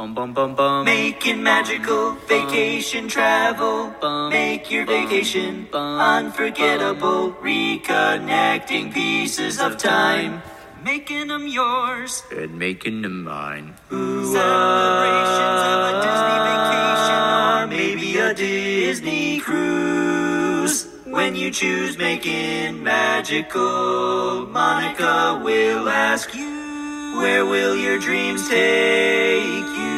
Bum bum bum bum. Making magical vacation travel. Bum, Make your bum, vacation bum, unforgettable. Reconnecting pieces of time. Making them yours. And making them mine. Ooh, Celebrations of a Disney vacation or maybe a Disney cruise. When you choose making magical, Monica will ask you, where will your dreams take you?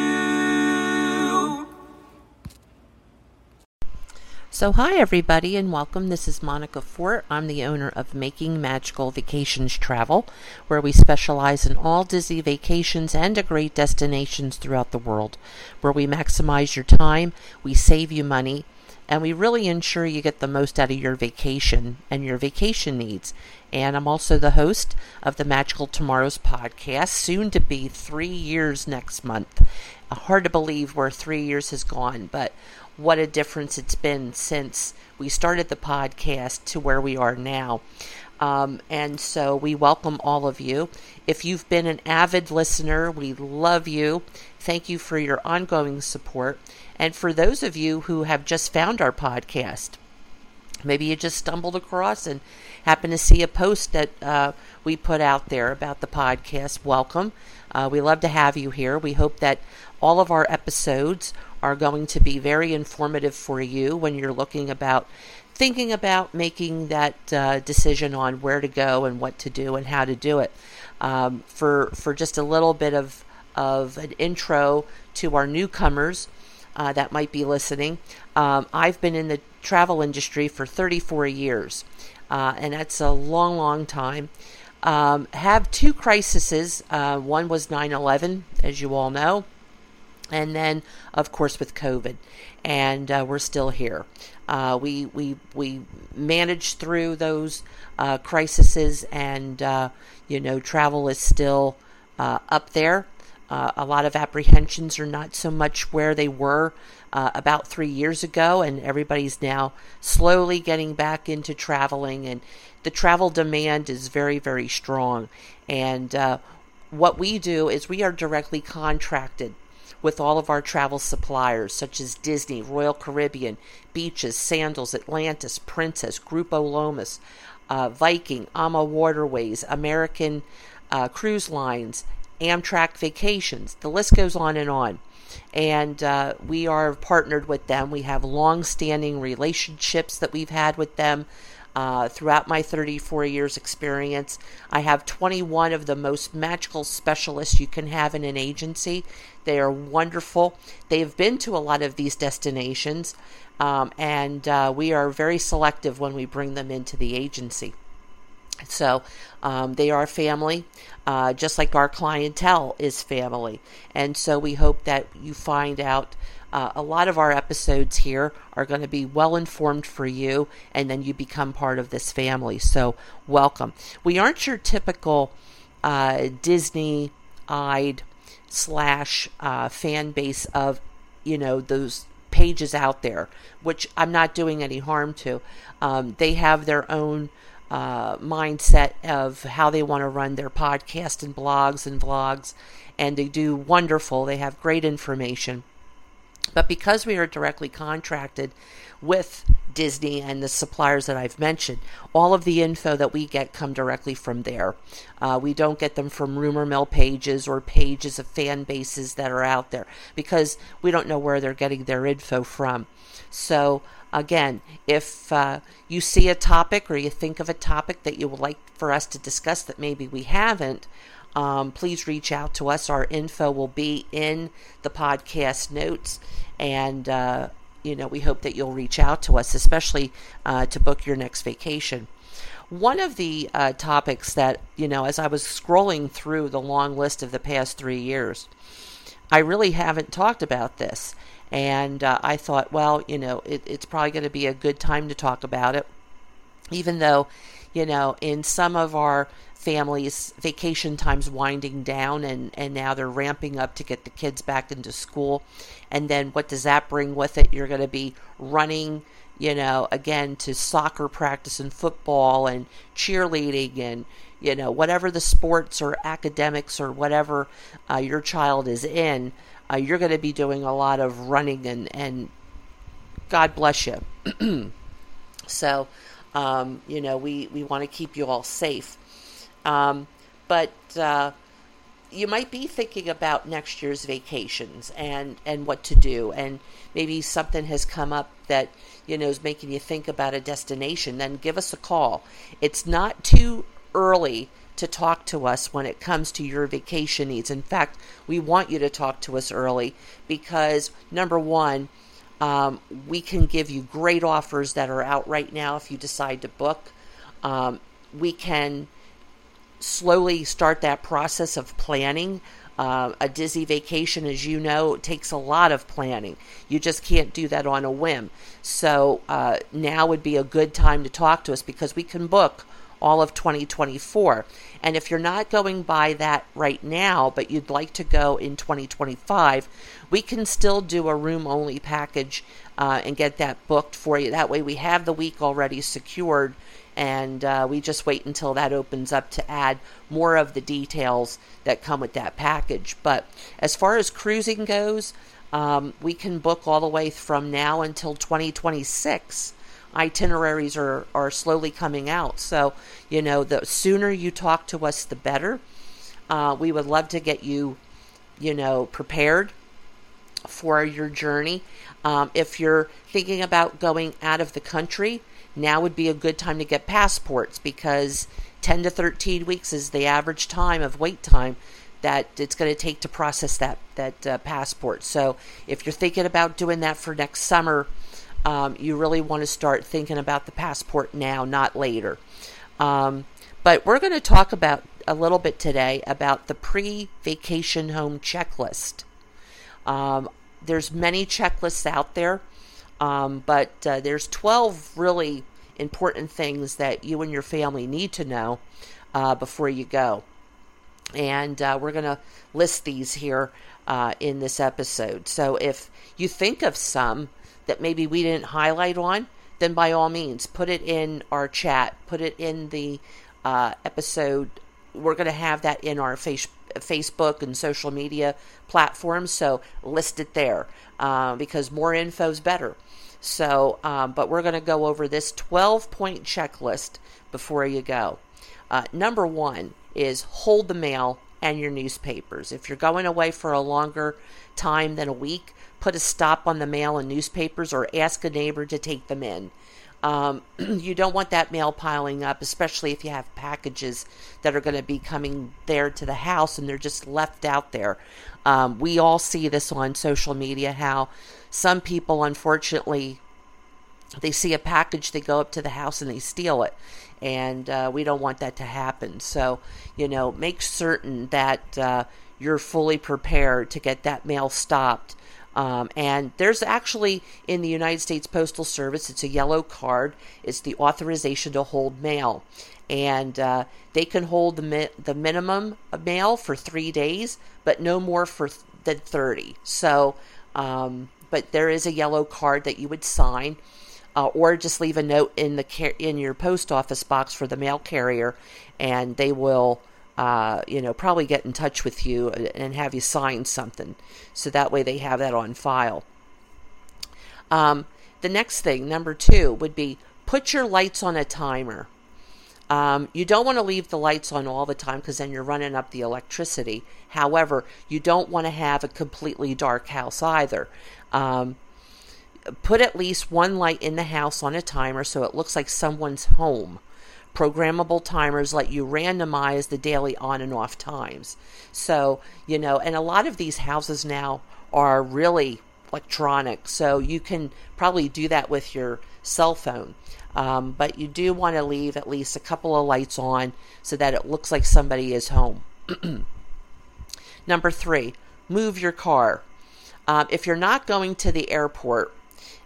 So, hi everybody, and welcome. This is Monica Fort. I'm the owner of Making Magical Vacations Travel, where we specialize in all Disney vacations and to great destinations throughout the world, where we maximize your time, we save you money, and we really ensure you get the most out of your vacation and your vacation needs. And I'm also the host of the Magical Tomorrows podcast, soon to be three years next month. Hard to believe where three years has gone, but what a difference it's been since we started the podcast to where we are now. Um, and so we welcome all of you. If you've been an avid listener, we love you. Thank you for your ongoing support. And for those of you who have just found our podcast, maybe you just stumbled across and happened to see a post that uh, we put out there about the podcast, welcome. Uh, we love to have you here. We hope that all of our episodes are going to be very informative for you when you're looking about thinking about making that uh, decision on where to go and what to do and how to do it. Um, for for just a little bit of of an intro to our newcomers uh, that might be listening, um, I've been in the travel industry for 34 years, uh, and that's a long, long time. Um, have two crises. Uh, one was 9 11, as you all know, and then, of course, with COVID. And uh, we're still here. Uh, we, we, we managed through those uh, crises, and, uh, you know, travel is still uh, up there. Uh, a lot of apprehensions are not so much where they were uh, about three years ago, and everybody's now slowly getting back into traveling, and the travel demand is very, very strong. And uh, what we do is we are directly contracted with all of our travel suppliers, such as Disney, Royal Caribbean, Beaches, Sandals, Atlantis, Princess, Grupo Lomas, uh, Viking, AMA Waterways, American uh, Cruise Lines, Amtrak Vacations. The list goes on and on. And uh, we are partnered with them. We have long standing relationships that we've had with them. Uh, throughout my 34 years experience, I have 21 of the most magical specialists you can have in an agency. They are wonderful. They've been to a lot of these destinations, um, and uh, we are very selective when we bring them into the agency. So um, they are family, uh, just like our clientele is family. And so we hope that you find out uh, a lot of our episodes here are going to be well informed for you, and then you become part of this family. So welcome. We aren't your typical uh, Disney eyed slash uh, fan base of, you know, those pages out there, which I'm not doing any harm to. Um, they have their own uh, mindset of how they want to run their podcast and blogs and vlogs, and they do wonderful. They have great information. But because we are directly contracted with Disney and the suppliers that I've mentioned, all of the info that we get come directly from there. Uh, we don't get them from rumor mill pages or pages of fan bases that are out there because we don't know where they're getting their info from. So again, if uh, you see a topic or you think of a topic that you would like for us to discuss that maybe we haven't, um, please reach out to us. Our info will be in the podcast notes, and uh, you know we hope that you'll reach out to us, especially uh, to book your next vacation. One of the uh, topics that you know, as I was scrolling through the long list of the past three years, I really haven't talked about this, and uh, I thought, well, you know, it, it's probably going to be a good time to talk about it, even though, you know, in some of our families vacation times winding down and and now they're ramping up to get the kids back into school and then what does that bring with it you're going to be running you know again to soccer practice and football and cheerleading and you know whatever the sports or academics or whatever uh, your child is in uh, you're going to be doing a lot of running and, and God bless you. so, um, you know, we, we want to keep you all safe. Um, but uh, you might be thinking about next year's vacations and, and what to do. And maybe something has come up that, you know, is making you think about a destination. Then give us a call. It's not too early to talk to us when it comes to your vacation needs. In fact, we want you to talk to us early because, number one, um, we can give you great offers that are out right now if you decide to book. Um, we can slowly start that process of planning. Uh, a Disney vacation, as you know, takes a lot of planning. You just can't do that on a whim. So uh, now would be a good time to talk to us because we can book all of 2024. And if you're not going by that right now, but you'd like to go in 2025, we can still do a room only package uh, and get that booked for you. That way, we have the week already secured, and uh, we just wait until that opens up to add more of the details that come with that package. But as far as cruising goes, um, we can book all the way from now until 2026 itineraries are, are slowly coming out. So, you know, the sooner you talk to us, the better. Uh, we would love to get you, you know, prepared for your journey. Um, if you're thinking about going out of the country, now would be a good time to get passports because 10 to 13 weeks is the average time of wait time that it's going to take to process that that uh, passport. So if you're thinking about doing that for next summer, um, you really want to start thinking about the passport now, not later. Um, but we're going to talk about a little bit today about the pre-vacation home checklist. Um, there's many checklists out there, um, but uh, there's 12 really important things that you and your family need to know uh, before you go. And uh, we're going to list these here uh, in this episode. So if you think of some, that maybe we didn't highlight on, then by all means, put it in our chat, put it in the uh, episode. We're going to have that in our face, Facebook and social media platforms, so list it there uh, because more info is better. So, um, but we're going to go over this 12 point checklist before you go. Uh, number one is hold the mail and your newspapers. If you're going away for a longer time than a week, put a stop on the mail and newspapers or ask a neighbor to take them in. Um, you don't want that mail piling up, especially if you have packages that are going to be coming there to the house and they're just left out there. Um, we all see this on social media how some people, unfortunately, they see a package, they go up to the house and they steal it. And uh, we don't want that to happen. So, you know, make certain that uh, you're fully prepared to get that mail stopped um, and there's actually in the United States Postal Service, it's a yellow card. It's the authorization to hold mail, and uh, they can hold the mi- the minimum mail for three days, but no more for th- than thirty. So, um, but there is a yellow card that you would sign. Uh, or just leave a note in the car- in your post office box for the mail carrier, and they will uh, you know, probably get in touch with you and have you sign something. So that way they have that on file. Um, the next thing, number two, would be put your lights on a timer. Um, you don't want to leave the lights on all the time because then you're running up the electricity. However, you don't want to have a completely dark house either. Um, put at least one light in the house on a timer so it looks like someone's home. Programmable timers let you randomize the daily on and off times. So, you know, and a lot of these houses now are really electronic, so you can probably do that with your cell phone. Um, but you do want to leave at least a couple of lights on so that it looks like somebody is home. Number three, move your car. Um, if you're not going to the airport,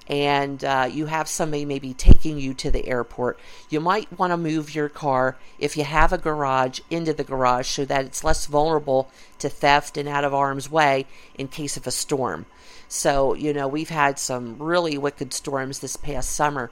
and uh, you have somebody maybe taking you to the airport, you might want to move your car if you have a garage into the garage so that it's less vulnerable to theft and out of harm's way in case of a storm. So, you know, we've had some really wicked storms this past summer,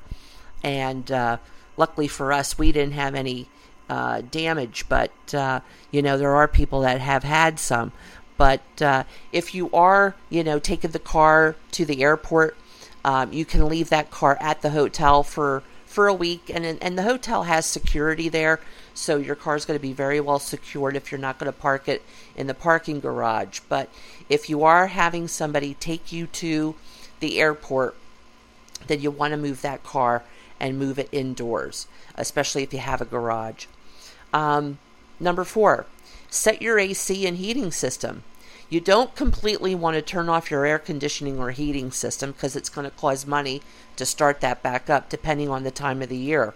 and uh, luckily for us, we didn't have any uh, damage, but, uh, you know, there are people that have had some. But uh, if you are, you know, taking the car to the airport, um, you can leave that car at the hotel for for a week, and and the hotel has security there, so your car is going to be very well secured if you're not going to park it in the parking garage. But if you are having somebody take you to the airport, then you want to move that car and move it indoors, especially if you have a garage. Um, number four, set your AC and heating system. You don't completely want to turn off your air conditioning or heating system because it's going to cause money to start that back up depending on the time of the year.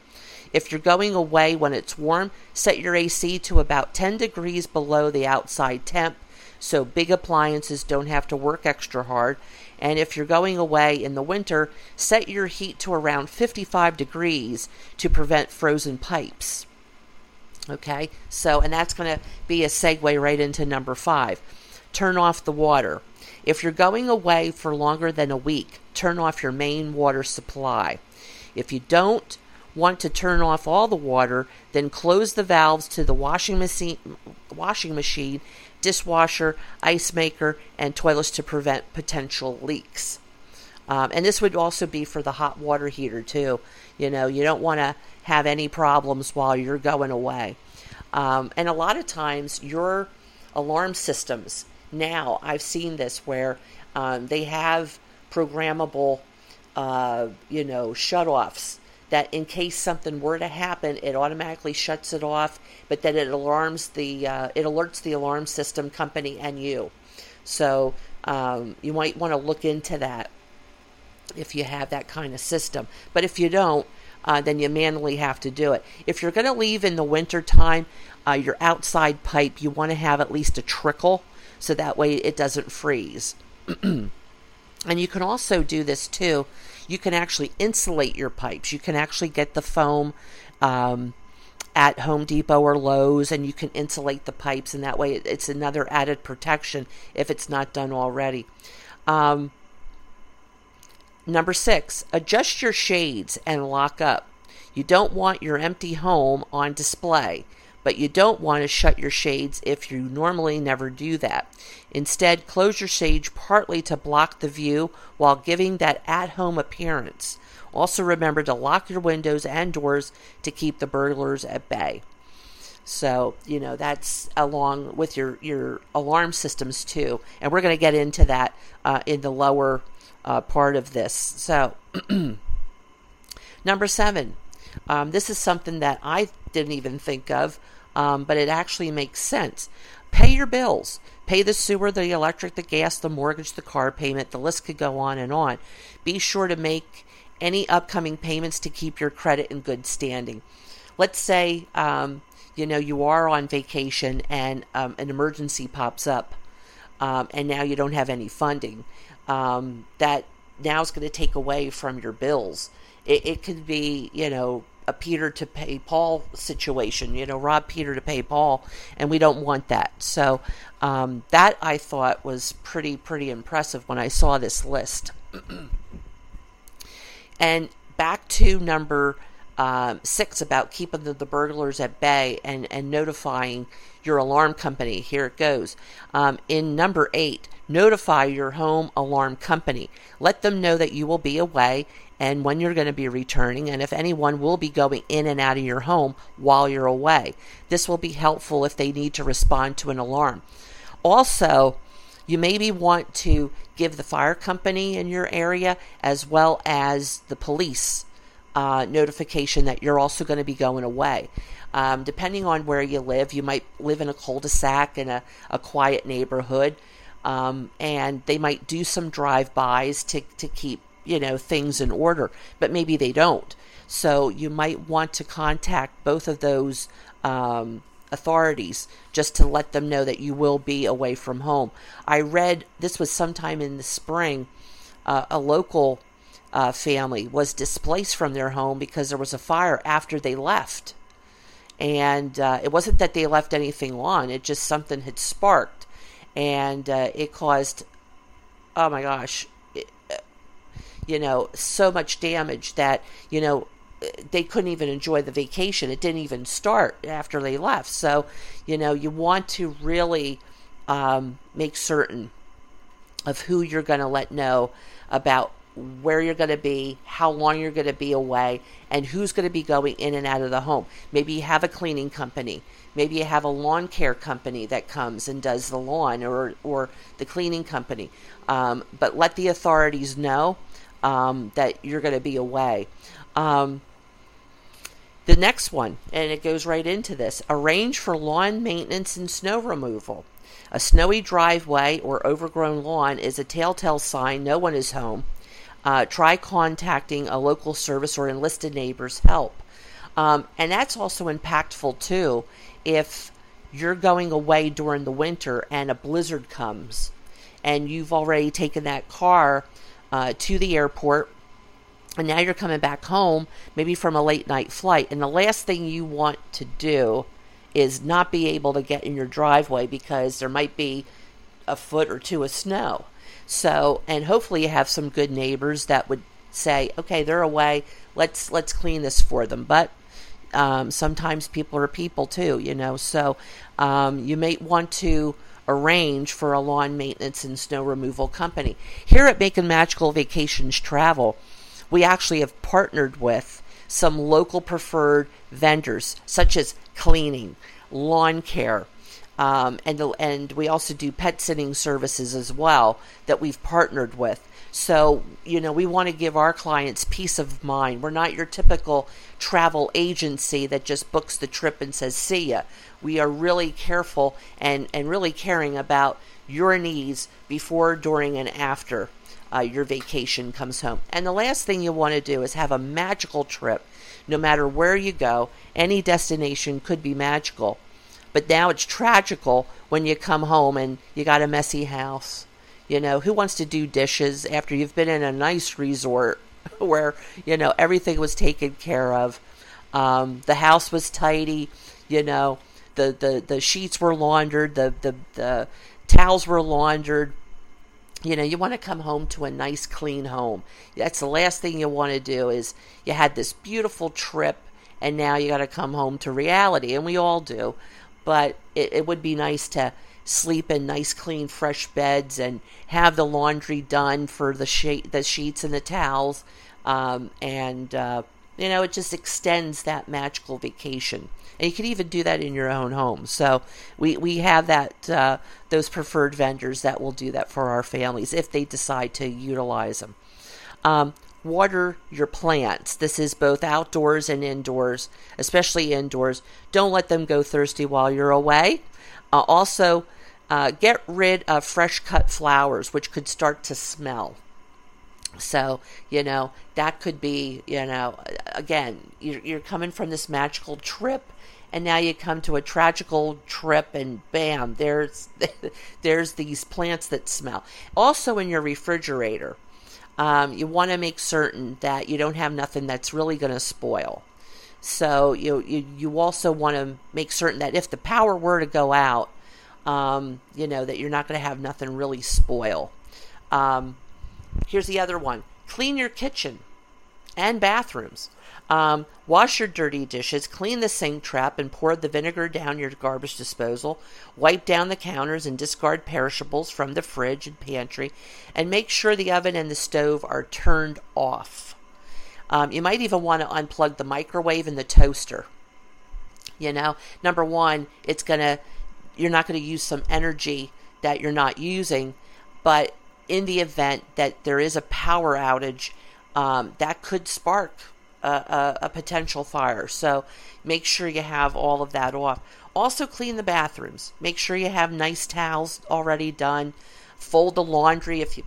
If you're going away when it's warm, set your AC to about 10 degrees below the outside temp so big appliances don't have to work extra hard. And if you're going away in the winter, set your heat to around 55 degrees to prevent frozen pipes. Okay, so and that's going to be a segue right into number five. Turn off the water. If you're going away for longer than a week, turn off your main water supply. If you don't want to turn off all the water, then close the valves to the washing machine, washing machine, dishwasher, ice maker, and toilets to prevent potential leaks. Um, and this would also be for the hot water heater too. You know, you don't want to have any problems while you're going away. Um, and a lot of times, your alarm systems now, I've seen this where um, they have programmable, uh, you know, shutoffs that in case something were to happen, it automatically shuts it off, but then it alarms the uh, it alerts the alarm system company and you. So um, you might want to look into that if you have that kind of system. But if you don't, uh, then you manually have to do it. If you're going to leave in the winter time, uh, your outside pipe, you want to have at least a trickle so that way it doesn't freeze. and you can also do this too. You can actually insulate your pipes. You can actually get the foam um, at Home Depot or Lowe's and you can insulate the pipes, and that way it's another added protection if it's not done already. Um, number six, adjust your shades and lock up. You don't want your empty home on display but you don't want to shut your shades if you normally never do that. Instead, close your shades partly to block the view while giving that at home appearance. Also, remember to lock your windows and doors to keep the burglars at bay. So, you know, that's along with your, your alarm systems too. And we're going to get into that uh, in the lower uh, part of this. So, number seven, um, this is something that I didn't even think of, um, but it actually makes sense. Pay your bills. Pay the sewer, the electric, the gas, the mortgage, the car payment. The list could go on and on. Be sure to make any upcoming payments to keep your credit in good standing. Let's say, um, you know, you are on vacation and um, an emergency pops up, um, and now you don't have any funding. Um, that now is going to take away from your bills. It, it could be, you know, a Peter to pay Paul situation, you know, rob Peter to pay Paul, and we don't want that. So um, that I thought was pretty pretty impressive when I saw this list. and back to number um, six about keeping the, the, burglars at bay and, and notifying your alarm company. Here it goes. Um, in number eight, notify your home alarm company. Let them know that you will be away and when you're going to be returning, and if anyone will be going in and out of your home while you're away. This will be helpful if they need to respond to an alarm. Also, you maybe want to give the fire company in your area as well as the police uh, notification that you're also going to be going away. Um, depending on where you live, you might live in a cul de sac in a, a quiet neighborhood, um, and they might do some drive bys to, to keep you know things in order but maybe they don't. So you might want to contact both of those um, authorities just to let them know that you will be away from home. I read this was sometime in the spring uh, a local uh, family was displaced from their home because there was a fire after they left. And uh, it wasn't that they left anything on it just something had sparked. And uh, it caused oh my gosh you know, so much damage that, you know, they couldn't even enjoy the vacation. It didn't even start after they left. So, you know, you want to really um, make certain of who you're going to let know about where you're going to be, how long you're going to be away, and who's going to be going in and out of the home. Maybe you have a cleaning company. Maybe you have a lawn care company that comes and does the lawn or, or the cleaning company. Um, but let the authorities know um, that you're going to be away. Um, the next one, and it goes right into this arrange for lawn maintenance and snow removal. A snowy driveway or overgrown lawn is a telltale sign no one is home. Uh, try contacting a local service or enlisted neighbor's help. Um, and that's also impactful too if you're going away during the winter and a blizzard comes and you've already taken that car uh, to the airport and now you're coming back home, maybe from a late night flight, and the last thing you want to do is not be able to get in your driveway because there might be a foot or two of snow. So, and hopefully you have some good neighbors that would say, "Okay, they're away. Let's let's clean this for them." But um, sometimes people are people too, you know. So um, you may want to arrange for a lawn maintenance and snow removal company. Here at Making Magical Vacations Travel, we actually have partnered with some local preferred vendors, such as cleaning, lawn care, um, and and we also do pet sitting services as well that we've partnered with. So you know we want to give our clients peace of mind. We're not your typical travel agency that just books the trip and says see ya. We are really careful and and really caring about your needs before, during, and after uh, your vacation comes home. And the last thing you want to do is have a magical trip. No matter where you go, any destination could be magical. But now it's tragical when you come home and you got a messy house. You know, who wants to do dishes after you've been in a nice resort where, you know, everything was taken care of? Um, the house was tidy, you know, the, the, the sheets were laundered, the, the, the towels were laundered, you know you want to come home to a nice clean home. That's the last thing you want to do is you had this beautiful trip and now you got to come home to reality and we all do. But it, it would be nice to sleep in nice clean fresh beds and have the laundry done for the, she- the sheets and the towels um, and uh, you know it just extends that magical vacation and you can even do that in your own home. So we we have that uh, those preferred vendors that will do that for our families if they decide to utilize them. Um, water your plants. This is both outdoors and indoors, especially indoors. Don't let them go thirsty while you're away. Uh, also, uh, get rid of fresh cut flowers, which could start to smell. So, you know, that could be, you know, again, you're, you're coming from this magical trip and now you come to a tragical trip and bam there's there's these plants that smell also in your refrigerator um, you want to make certain that you don't have nothing that's really going to spoil so you, you you also want to make certain that if the power were to go out um, you know that you're not going to have nothing really spoil um, here's the other one clean your kitchen and bathrooms um, wash your dirty dishes, clean the sink trap, and pour the vinegar down your garbage disposal. Wipe down the counters and discard perishables from the fridge and pantry, and make sure the oven and the stove are turned off. Um, you might even want to unplug the microwave and the toaster. You know, number one, it's gonna you're not going to use some energy that you're not using, but in the event that there is a power outage, um, that could spark a, a, a potential fire. So make sure you have all of that off. Also, clean the bathrooms. Make sure you have nice towels already done. Fold the laundry if you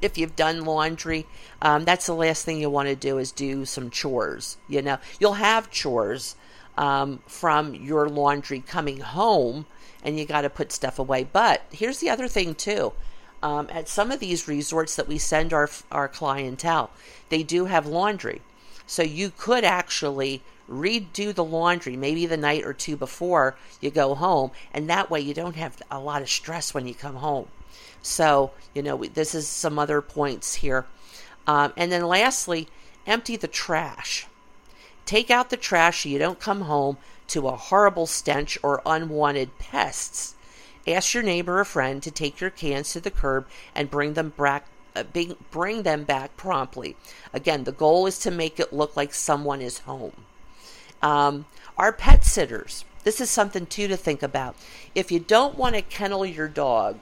if you've done laundry. Um, that's the last thing you want to do is do some chores. You know, you'll have chores um, from your laundry coming home, and you got to put stuff away. But here's the other thing too. Um, at some of these resorts that we send our our clientele, they do have laundry. So you could actually redo the laundry maybe the night or two before you go home, and that way you don't have a lot of stress when you come home. So, you know, this is some other points here. Um, and then lastly, empty the trash. Take out the trash so you don't come home to a horrible stench or unwanted pests. Ask your neighbor or friend to take your cans to the curb and bring them back. Uh, bring, bring them back promptly. Again, the goal is to make it look like someone is home. Um, our pet sitters. This is something too to think about. If you don't want to kennel your dog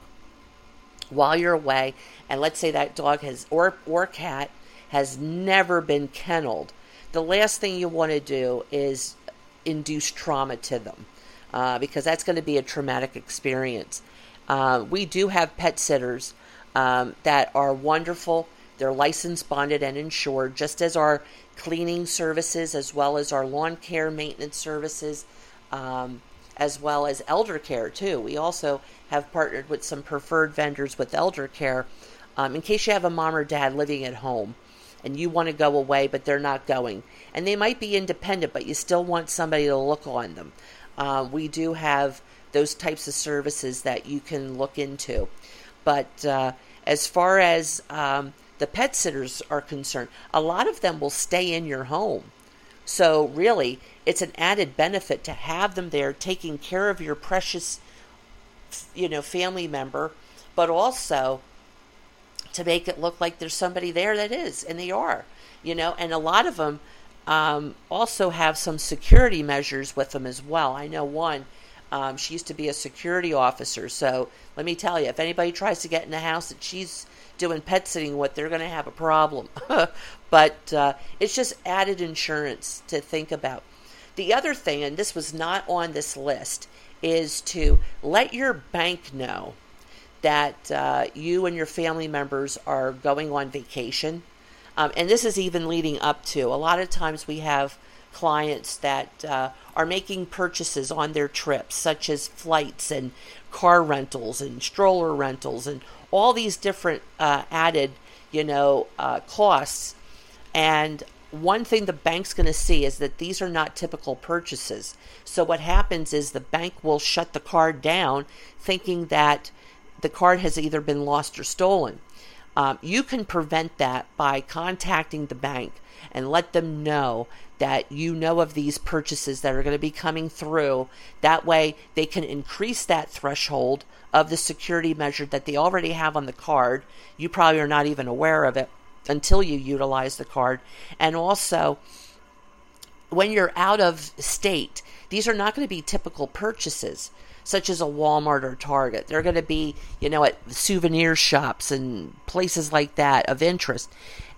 while you're away, and let's say that dog has or or cat has never been kenneled, the last thing you want to do is induce trauma to them uh, because that's going to be a traumatic experience. Uh, we do have pet sitters um, that are wonderful. They're licensed, bonded, and insured, just as our cleaning services, as well as our lawn care maintenance services, um, as well as elder care, too. We also have partnered with some preferred vendors with elder care um, in case you have a mom or dad living at home and you want to go away, but they're not going. And they might be independent, but you still want somebody to look on them. Uh, we do have those types of services that you can look into. But uh, as far as um, the pet sitters are concerned, a lot of them will stay in your home. So, really, it's an added benefit to have them there taking care of your precious, you know, family member, but also to make it look like there's somebody there that is, and they are, you know, and a lot of them um, also have some security measures with them as well. I know one, um, she used to be a security officer, so let me tell you, if anybody tries to get in the house that she's doing pet sitting with, they're going to have a problem. but uh, it's just added insurance to think about. The other thing, and this was not on this list, is to let your bank know that uh, you and your family members are going on vacation. Um, and this is even leading up to a lot of times we have clients that uh, are making purchases on their trips, such as flights and car rentals and stroller rentals and all these different uh, added, you know, uh, costs. And one thing the bank's going to see is that these are not typical purchases. So what happens is the bank will shut the card down, thinking that the card has either been lost or stolen. Um, you can prevent that by contacting the bank and let them know that you know of these purchases that are going to be coming through. That way, they can increase that threshold of the security measure that they already have on the card. You probably are not even aware of it until you utilize the card. And also, when you're out of state, these are not going to be typical purchases such as a Walmart or Target. They're going to be, you know, at souvenir shops and places like that of interest.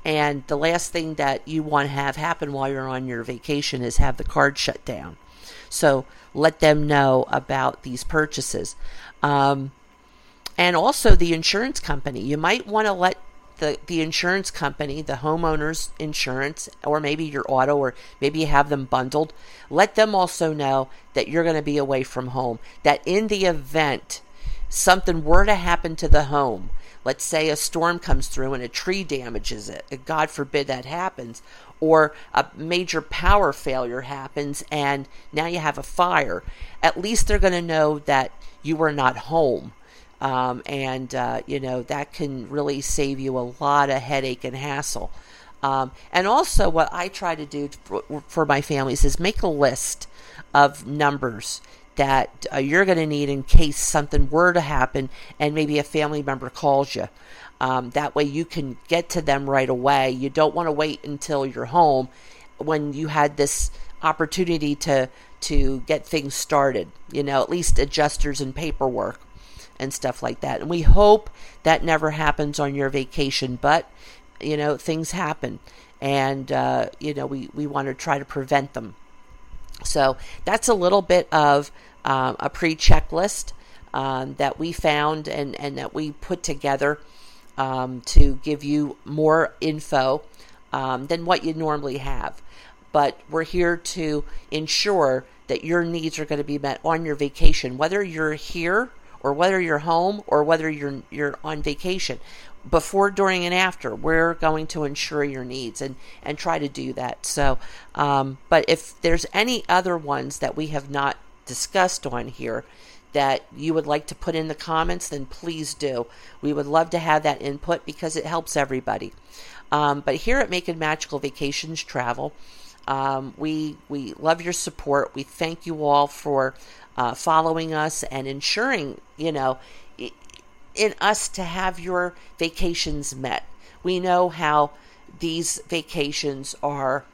And the last thing that you want to have happen while you're on your vacation is have the card shut down. So let them know about these purchases. Um, and also the insurance company. You might want to let the, the insurance company, the homeowner's insurance, or maybe your auto, or maybe you have them bundled, let them also know that you're going to be away from home. That in the event something were to happen to the home, let's say a storm comes through and a tree damages it, God forbid that happens, or a major power failure happens and now you have a fire, at least they're going to know that you were not home um, and, uh, you know, that can really save you a lot of headache and hassle. Um, and also, what I try to do for, my families is make a list of numbers that uh, you're going to need in case something were to happen and maybe a family member calls you. Um, that way, you can get to them right away. You don't want to wait until you're home when you had this opportunity to to get things started. You know, at least adjusters and paperwork and stuff like that. And we hope that never happens on your vacation, but you know, things happen, and uh, you know, we we want to try to prevent them. So that's a little bit of um, a pre-checklist um, that we found and and that we put together um, to give you more info um, than what you normally have. But we're here to ensure that your needs are going to be met on your vacation, whether you're here or whether you're home or whether you're you're on vacation before during and after we're going to ensure your needs and and try to do that. So um, but if there's any other ones that we have not discussed on here that you would like to put in the comments then please do. We would love to have that input because it helps everybody. Um, but here at making magical vacations travel um, we we love your support. We thank you all for uh, following us and ensuring, you know, in us to have your vacations met. We know how these vacations are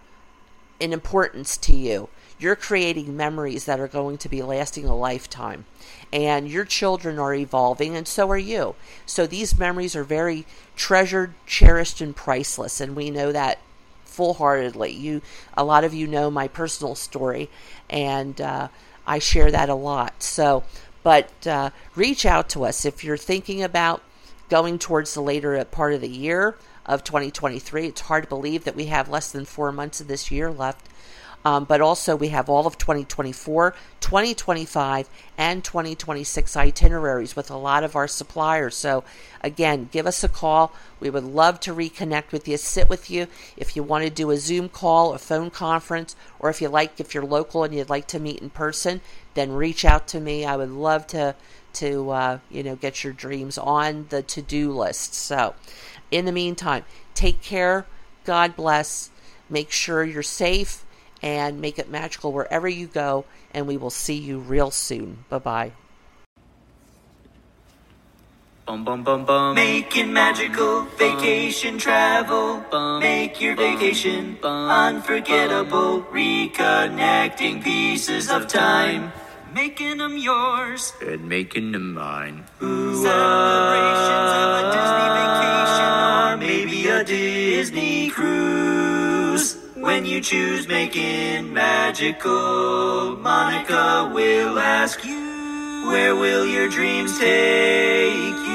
in importance to you. You're creating memories that are going to be lasting a lifetime. And your children are evolving, and so are you. So these memories are very treasured, cherished, and priceless. And we know that full heartedly. You, a lot of you know my personal story, and uh, I share that a lot. So, but uh, reach out to us if you're thinking about going towards the later part of the year of 2023. It's hard to believe that we have less than four months of this year left. Um, but also, we have all of 2024, 2025, and 2026 itineraries with a lot of our suppliers. So, again, give us a call. We would love to reconnect with you, sit with you. If you want to do a Zoom call, a phone conference, or if you like, if you're local and you'd like to meet in person, then reach out to me. I would love to to uh, you know get your dreams on the to do list. So, in the meantime, take care. God bless. Make sure you're safe and make it magical wherever you go. And we will see you real soon. Bye bye. Bum bum bum bum. Making magical vacation travel. Bum, Make your bum, vacation bum, unforgettable. Reconnecting pieces of time. Making them yours. And making them mine. Ooh, Celebrations of a Disney vacation When you choose making magical, Monica will ask you, where will your dreams take you?